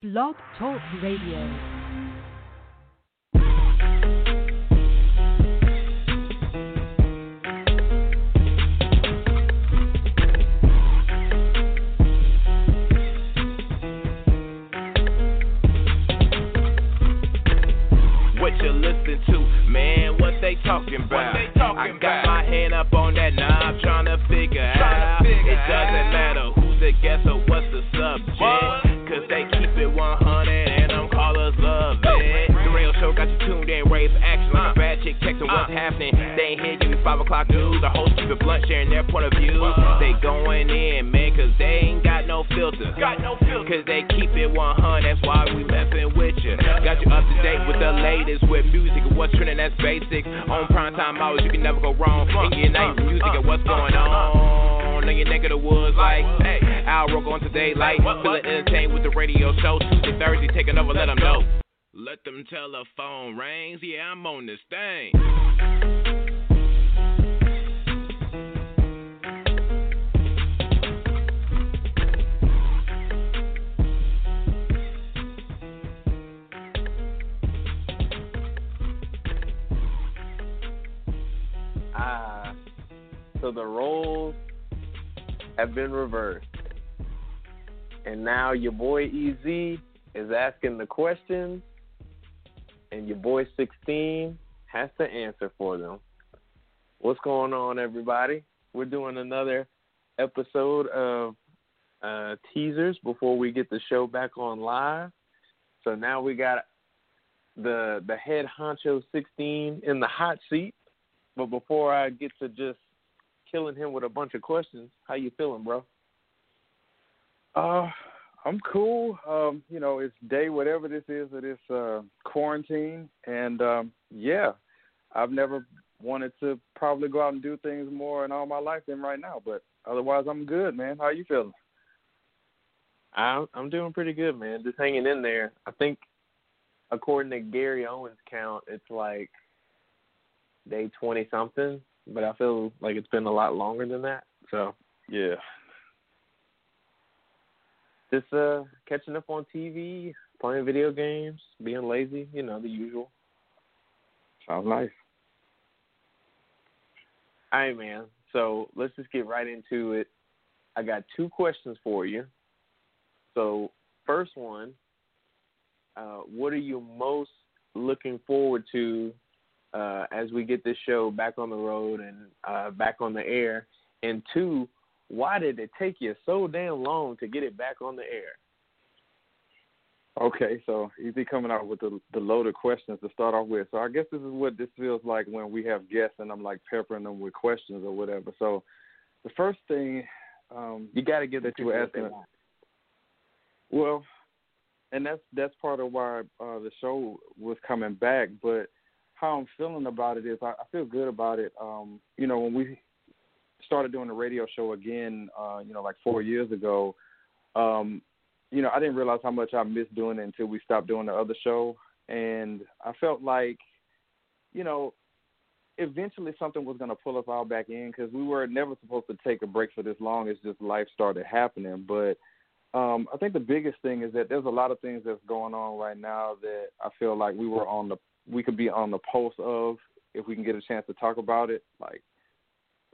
Blog Talk Radio. What you listen to, man? What they talking about? I got 5 o'clock news. The host keep it blunt, sharing their point of view. They going in, man, cause they ain't got no filter. Got no filter. Cause they keep it 100, that's why we messing with you. Got you up to date with the latest with music and what's trending, that's basic. On prime time hours, you can never go wrong. And get nice music and what's going on. In your neck of the woods, like, hey, Al Roker on today, like, feeling entertained with the radio show. Tuesday, Thursday, taking over, let them know. Let them telephone rings, yeah, I'm on this thing. So the roles have been reversed. And now your boy EZ is asking the questions, and your boy 16 has to answer for them. What's going on, everybody? We're doing another episode of uh, teasers before we get the show back on live. So now we got the the head honcho 16 in the hot seat. But before I get to just killing him with a bunch of questions, how you feeling, bro? Uh, I'm cool. Um, you know, it's day whatever this is of this uh, quarantine, and um, yeah, I've never wanted to probably go out and do things more in all my life than right now. But otherwise, I'm good, man. How you feeling? I'm I'm doing pretty good, man. Just hanging in there. I think, according to Gary Owens' count, it's like day twenty something, but I feel like it's been a lot longer than that. So Yeah. just uh catching up on TV, playing video games, being lazy, you know, the usual. Sounds nice. All right, man. So let's just get right into it. I got two questions for you. So first one, uh, what are you most looking forward to uh, as we get this show back on the road and uh, back on the air? And two, why did it take you so damn long to get it back on the air? Okay, so he's be coming out with the the loaded questions to start off with. So I guess this is what this feels like when we have guests and I'm like peppering them with questions or whatever. So the first thing um, You got to get that you were people what they asking. Well, and that's that's part of why uh, the show was coming back. But how I'm feeling about it is I, I feel good about it. Um, you know, when we started doing the radio show again, uh, you know, like four years ago, um, you know, I didn't realize how much I missed doing it until we stopped doing the other show, and I felt like, you know, eventually something was going to pull us all back in because we were never supposed to take a break for this long. It's just life started happening, but um, I think the biggest thing is that there's a lot of things that's going on right now that I feel like we were on the we could be on the pulse of if we can get a chance to talk about it, like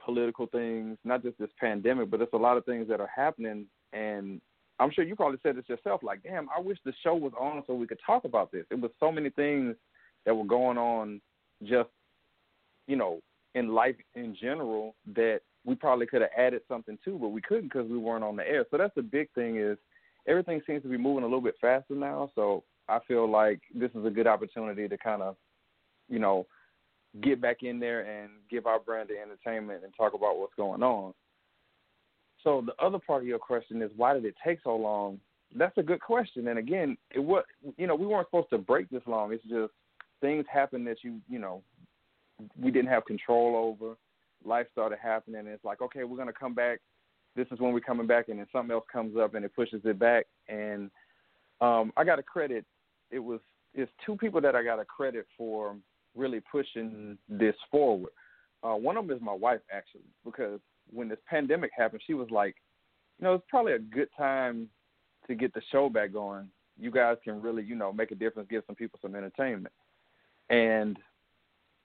political things, not just this pandemic, but there's a lot of things that are happening and I'm sure you probably said this yourself, like, damn, I wish the show was on so we could talk about this. It was so many things that were going on just, you know, in life in general that we probably could have added something to, but we couldn't because we weren't on the air. So that's the big thing is everything seems to be moving a little bit faster now. So I feel like this is a good opportunity to kind of, you know, get back in there and give our brand the entertainment and talk about what's going on. So the other part of your question is why did it take so long? That's a good question. And again, it was you know we weren't supposed to break this long. It's just things happened that you you know we didn't have control over. Life started happening. And it's like okay, we're gonna come back. This is when we're coming back, and then something else comes up and it pushes it back. And um, I got to credit. It was it's two people that I got a credit for really pushing this forward. Uh, one of them is my wife actually, because when this pandemic happened, she was like, you know, it's probably a good time to get the show back going. you guys can really, you know, make a difference, give some people some entertainment. And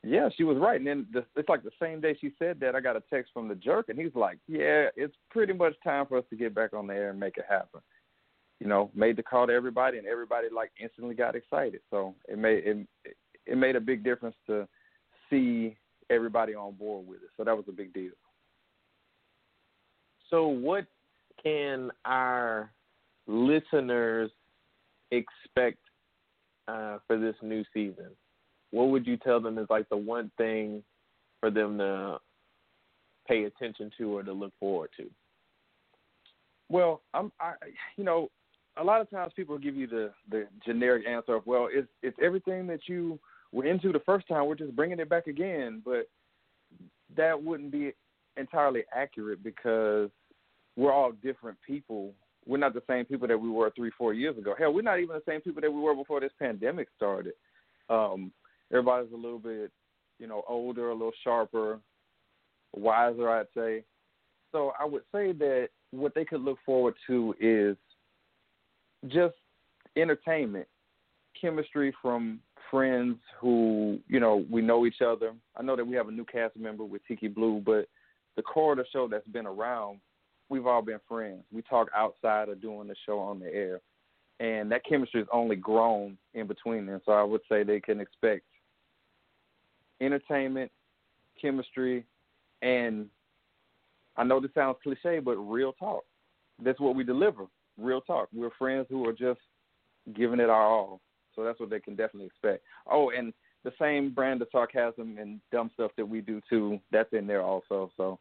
yeah, she was right. And then the, it's like the same day she said that, I got a text from the jerk, and he's like, "Yeah, it's pretty much time for us to get back on the air and make it happen." You know, made the call to everybody, and everybody like instantly got excited. So it made it it made a big difference to see everybody on board with it. So that was a big deal. So what can our listeners expect uh, for this new season? What would you tell them is like the one thing for them to pay attention to or to look forward to? Well, I'm, I, you know, a lot of times people give you the the generic answer of, well, it's it's everything that you were into the first time. We're just bringing it back again, but that wouldn't be entirely accurate because we're all different people. We're not the same people that we were three, four years ago. Hell, we're not even the same people that we were before this pandemic started. Um, everybody's a little bit, you know, older, a little sharper, wiser, I'd say. So I would say that what they could look forward to is just entertainment, chemistry from friends who, you know, we know each other. I know that we have a new cast member with Tiki Blue, but the core of the show that's been around, we've all been friends. We talk outside of doing the show on the air. And that chemistry has only grown in between them. So I would say they can expect entertainment, chemistry, and I know this sounds cliche, but real talk. That's what we deliver. Real talk. We're friends who are just giving it our all. So that's what they can definitely expect. Oh, and the same brand of sarcasm and dumb stuff that we do too, that's in there also. So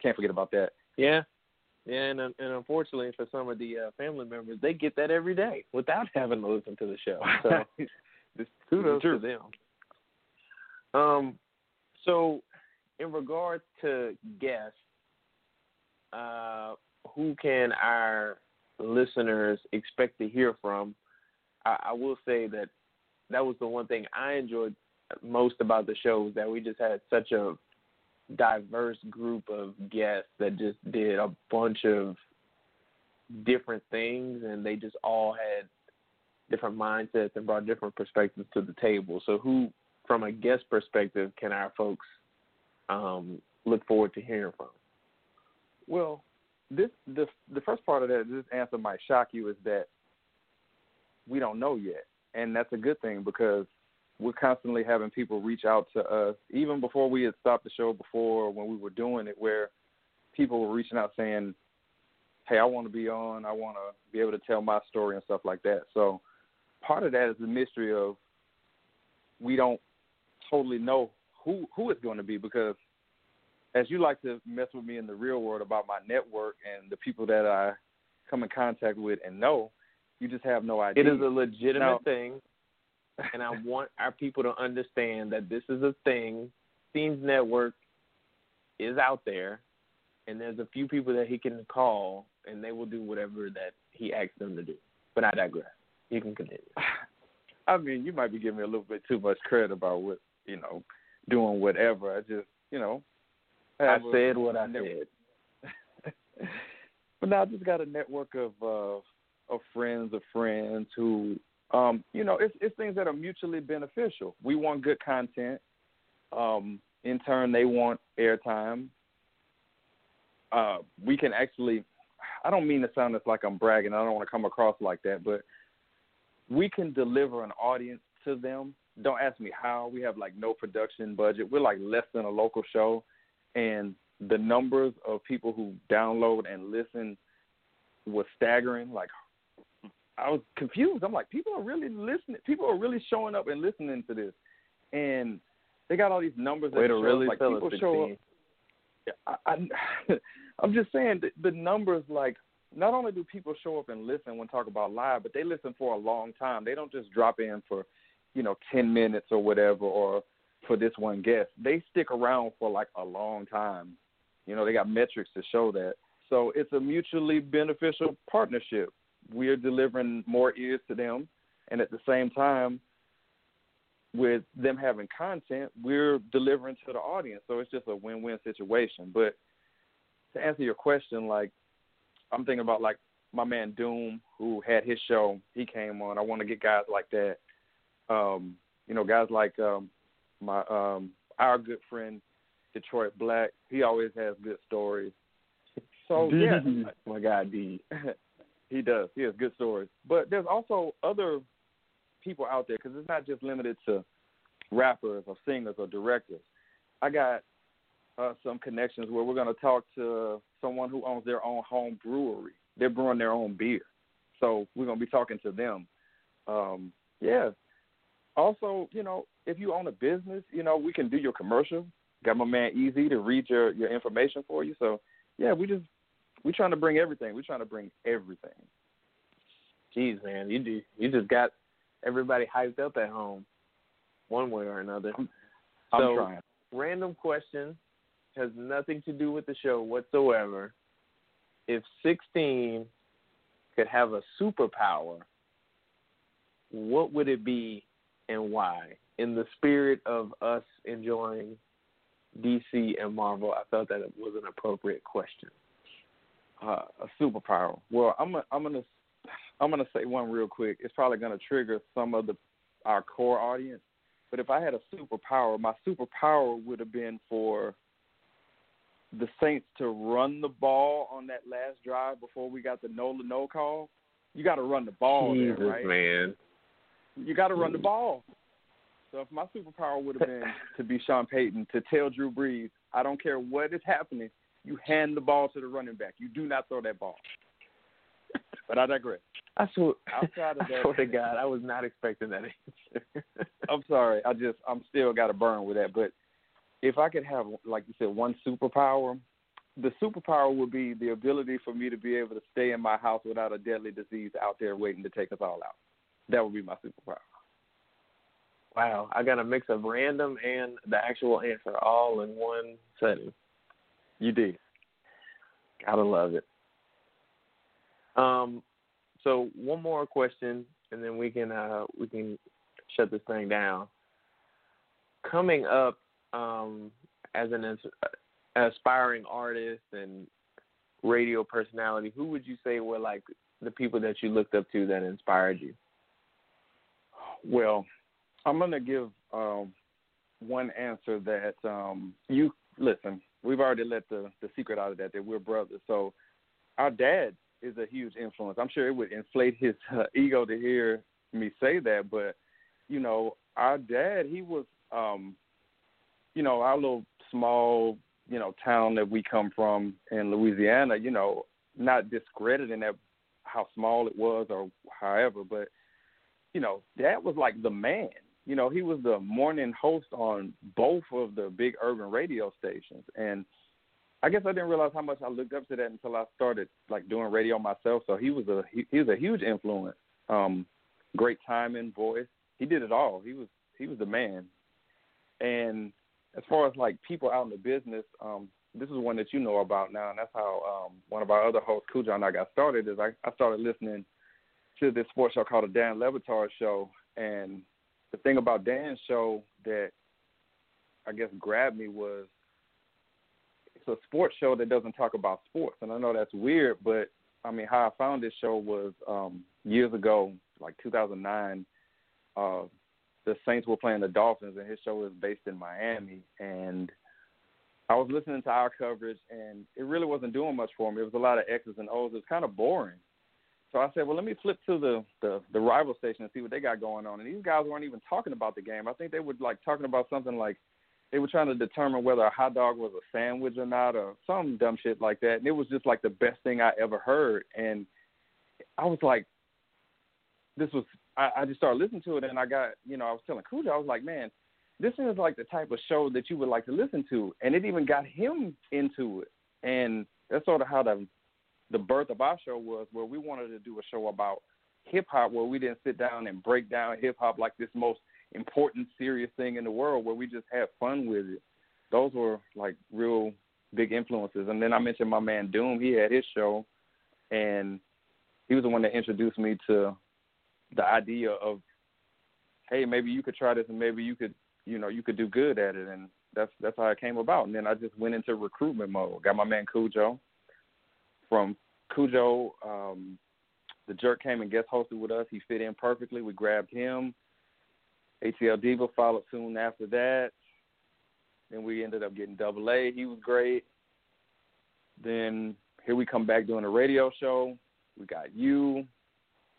can't forget about that. Yeah. Yeah, and and unfortunately for some of the uh, family members, they get that every day without having to listen to the show. So just kudos to them. Um, so in regards to guests, uh, who can our listeners expect to hear from? I, I will say that that was the one thing I enjoyed most about the show was that we just had such a diverse group of guests that just did a bunch of different things and they just all had different mindsets and brought different perspectives to the table. So who from a guest perspective can our folks um, look forward to hearing from? Well, this the the first part of that this answer might shock you is that we don't know yet, and that's a good thing because we're constantly having people reach out to us, even before we had stopped the show before when we were doing it, where people were reaching out saying, "Hey, I want to be on. I want to be able to tell my story and stuff like that." So part of that is the mystery of we don't totally know who who it's going to be because as you like to mess with me in the real world about my network and the people that I come in contact with and know, you just have no idea. It is a legitimate now, thing, and I want our people to understand that this is a thing. Scenes Network is out there, and there's a few people that he can call, and they will do whatever that he asks them to do. But I digress. You can continue. I mean, you might be giving me a little bit too much credit about what you know, doing whatever. I just, you know, I said what I said. but now I just got a network of uh, of friends of friends who um, you know, it's it's things that are mutually beneficial. We want good content. Um, in turn they want airtime. Uh, we can actually I don't mean to sound like I'm bragging, I don't want to come across like that, but we can deliver an audience to them. Don't ask me how. We have like no production budget. We're like less than a local show and the numbers of people who download and listen was staggering. Like I was confused. I'm like, people are really listening. People are really showing up and listening to this, and they got all these numbers. Way that to really like people show up. I, I, I'm just saying the, the numbers. Like, not only do people show up and listen when talk about live, but they listen for a long time. They don't just drop in for, you know, ten minutes or whatever, or for this one guest. They stick around for like a long time. You know, they got metrics to show that. So it's a mutually beneficial partnership we're delivering more ears to them, and at the same time, with them having content, we're delivering to the audience. So it's just a win-win situation. But to answer your question, like I'm thinking about like my man Doom, who had his show, he came on. I want to get guys like that. Um, you know, guys like um, my um, our good friend Detroit Black. He always has good stories. So yeah, my God, D. he does. He has good stories. But there's also other people out there because it's not just limited to rappers or singers or directors. I got uh, some connections where we're going to talk to someone who owns their own home brewery. They're brewing their own beer, so we're going to be talking to them. Um, yeah. Also, you know, if you own a business, you know, we can do your commercial. Got my man EZ to read your your information for you. So yeah, we just we trying to bring everything. We're trying to bring everything. Jeez, man, you do you just got everybody hyped up at home, one way or another. I'm, so, I'm trying. Random question has nothing to do with the show whatsoever. If 16 could have a superpower, what would it be and why? In the spirit of us enjoying DC and Marvel, I felt that it was an appropriate question. Uh, a superpower. Well, I'm a, I'm gonna I'm gonna say one real quick. It's probably gonna trigger some of the our core audience. But if I had a superpower, my superpower would have been for the Saints to run the ball on that last drive before we got the no no call. You got to run the ball, Jesus, there, right? man. You got to run the mm-hmm. ball. So if my superpower would have been to be Sean Payton, to tell Drew Brees, I don't care what is happening, you hand the ball to the running back. You do not throw that ball. But I digress. I swear, Outside of I that, swear to God, I was not expecting that answer. I'm sorry. I just I'm still got to burn with that. But if I could have, like you said, one superpower, the superpower would be the ability for me to be able to stay in my house without a deadly disease out there waiting to take us all out. That would be my superpower. wow, I got a mix of random and the actual answer all in one setting. You did. Gotta love it. Um, so one more question, and then we can uh, we can shut this thing down. Coming up um, as an ins- aspiring artist and radio personality, who would you say were like the people that you looked up to that inspired you? Well, I'm going to give um, one answer that um, you listen. We've already let the the secret out of that that we're brothers. So our dad is a huge influence. I'm sure it would inflate his uh, ego to hear me say that, but you know, our dad, he was, um, you know, our little small, you know, town that we come from in Louisiana. You know, not discrediting that how small it was or however, but you know, that was like the man. You know, he was the morning host on both of the big urban radio stations, and I guess I didn't realize how much I looked up to that until I started like doing radio myself. So he was a he, he was a huge influence. Um, great timing, voice. He did it all. He was he was the man. And as far as like people out in the business, um, this is one that you know about now, and that's how um, one of our other hosts, Cujo, and I got started. Is I, I started listening to this sports show called the Dan Le Batard Show, and the thing about Dan's show that I guess grabbed me was it's a sports show that doesn't talk about sports, and I know that's weird, but I mean how I found this show was um, years ago, like 2009. Uh, the Saints were playing the Dolphins, and his show was based in Miami, and I was listening to our coverage, and it really wasn't doing much for me. It was a lot of X's and O's. It was kind of boring. So I said, well, let me flip to the, the the rival station and see what they got going on. And these guys weren't even talking about the game. I think they were like talking about something like they were trying to determine whether a hot dog was a sandwich or not, or some dumb shit like that. And it was just like the best thing I ever heard. And I was like, this was. I, I just started listening to it, and I got, you know, I was telling Cujo, I was like, man, this is like the type of show that you would like to listen to, and it even got him into it. And that's sort of how the the birth of our show was, where we wanted to do a show about hip hop, where we didn't sit down and break down hip hop like this most important, serious thing in the world, where we just had fun with it. Those were like real big influences. And then I mentioned my man Doom. He had his show, and he was the one that introduced me to the idea of, hey, maybe you could try this, and maybe you could, you know, you could do good at it. And that's that's how it came about. And then I just went into recruitment mode. Got my man Cujo from Cujo, um, the jerk came and guest hosted with us. He fit in perfectly. We grabbed him. ATL Diva followed soon after that. Then we ended up getting Double A. He was great. Then here we come back doing a radio show. We got you.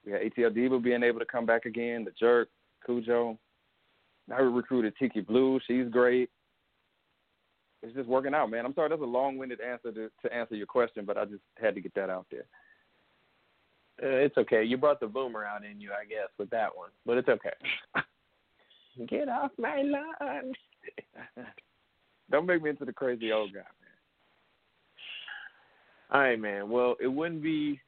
We had ATL Diva being able to come back again. The Jerk, Cujo. Now we recruited Tiki Blue. She's great. It's just working out, man. I'm sorry that's a long-winded answer to, to answer your question, but I just had to get that out there. Uh, it's okay. You brought the boomer out in you, I guess, with that one, but it's okay. Get off my lawn. Don't make me into the crazy old guy, man. All right, man. Well, it wouldn't be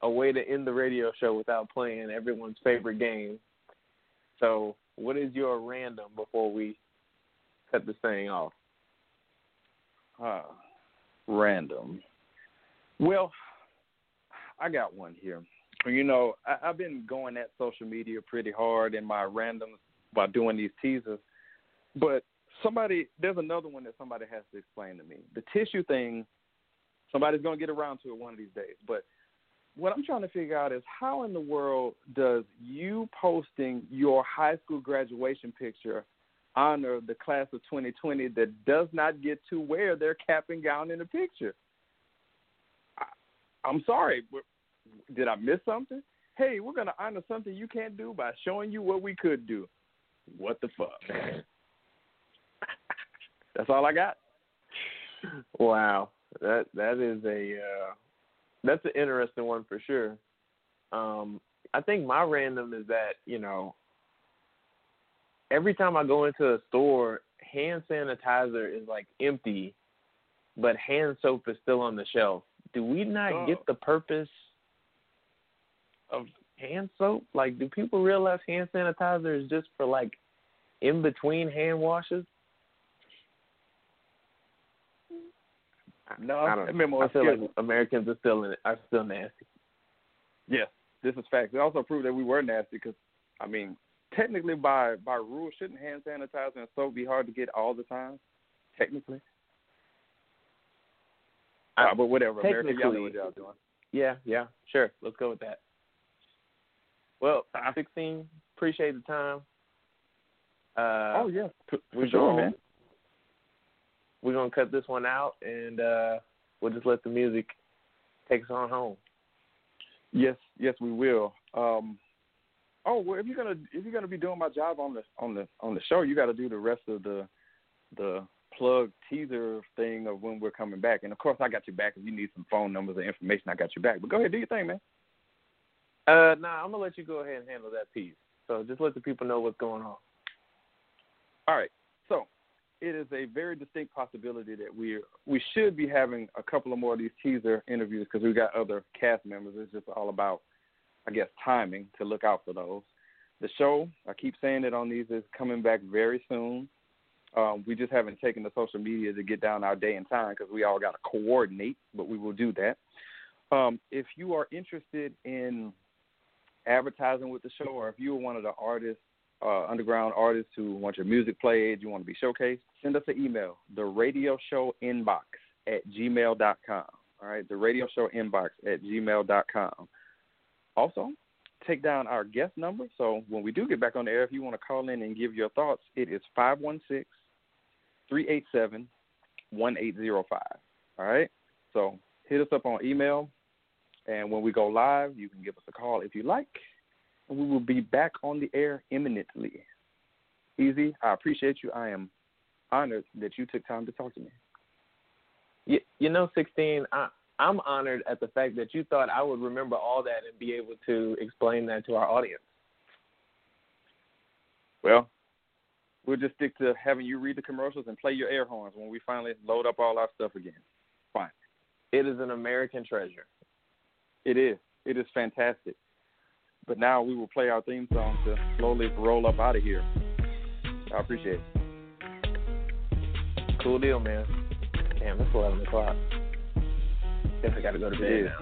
a way to end the radio show without playing everyone's favorite game. So, what is your random before we cut this thing off? Uh, random. Well, I got one here. You know, I, I've been going at social media pretty hard in my randoms by doing these teasers, but somebody there's another one that somebody has to explain to me. The tissue thing, somebody's gonna get around to it one of these days. But what I'm trying to figure out is how in the world does you posting your high school graduation picture honor the class of 2020 that does not get to wear their cap and gown in the picture? I, I'm sorry, did I miss something? Hey, we're gonna honor something you can't do by showing you what we could do. What the fuck? That's all I got. Wow, that that is a uh, that's an interesting one for sure. Um, I think my random is that you know every time I go into a store, hand sanitizer is like empty, but hand soap is still on the shelf. Do we not Oh. get the purpose of hand soap? Like, do people realize hand sanitizer is just for like in between hand washes? No, I don't know. I feel like Americans are still in it, are still nasty. Yes, this is facts. It also proved that we were nasty because, I mean, technically by by rule, shouldn't hand sanitizer and soap be hard to get all the time? Technically. I- Uh, but whatever, America, y'all know what y'all doing. Yeah, yeah, sure. Let's go with that. Well, sixteen. Appreciate the time. Uh, oh yeah, for, we're sure, man. We're gonna cut this one out, and uh, we'll just let the music take us on home. Yes, yes, we will. Um, oh well, if you're gonna if you're gonna be doing my job on the on the on the show, you got to do the rest of the the plug teaser thing of when we're coming back. And of course, I got you back. If you need some phone numbers or information, I got you back. But go ahead, do your thing, man. Uh, nah, I'm gonna let you go ahead and handle that piece. So just let the people know what's going on. All right. So it is a very distinct possibility that we we should be having a couple of more of these teaser interviews because we got other cast members. It's just all about, I guess, timing to look out for those. The show, I keep saying it on these, is coming back very soon. Um, we just haven't taken the social media to get down our day and time because we all got to coordinate, but we will do that. Um, if you are interested in advertising with the show, or if you are one of the artists uh, underground artists who want your music played, you want to be showcased, send us an email, the radio show inbox at gmail.com. All right, the radio show inbox at gmail.com. Also, take down our guest number. So when we do get back on the air, if you want to call in and give your thoughts, it is 516 387 1805. All right, so hit us up on email. And when we go live, you can give us a call if you like and we will be back on the air imminently. EZ, I appreciate you. I am honored that you took time to talk to me. You, you know, 16, I, I'm honored at the fact that you thought I would remember all that and be able to explain that to our audience. Well, we'll just stick to having you read the commercials and play your air horns when we finally load up all our stuff again. Fine. It is an American treasure. It is. It is fantastic. But now we will play our theme song to slowly roll up out of here. I appreciate it. Cool deal, man. Damn, it's 11 o'clock. Guess I got to go to bed now.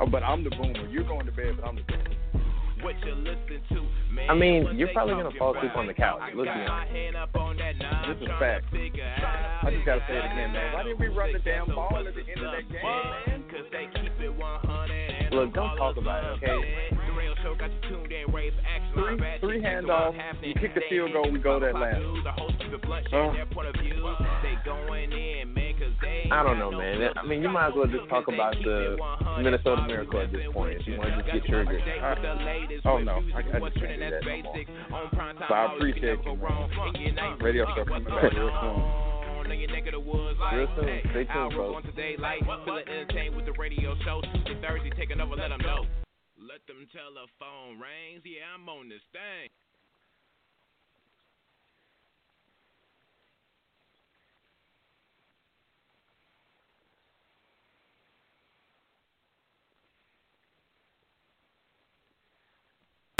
Oh, but I'm the boomer. You're going to bed, but I'm the boomer. What I mean, you're probably gonna fall asleep on the couch. Let's be honest. This is fact. I just gotta say it again, man. Why didn't we run the damn ball at the end of that game, man? Look, don't talk about it, okay? Three, three handoffs. You kick the field goal, we go that last. Uh, I don't know, man. I mean, you might as well just talk about the Minnesota Miracle at this point. If you want to just get triggered. Uh, oh no, I, I just can't do that no more. So I appreciate you, man. Radio show coming back real soon. Real soon. Stay tuned, folks. Let them telephone rings. Yeah, I'm on this thing.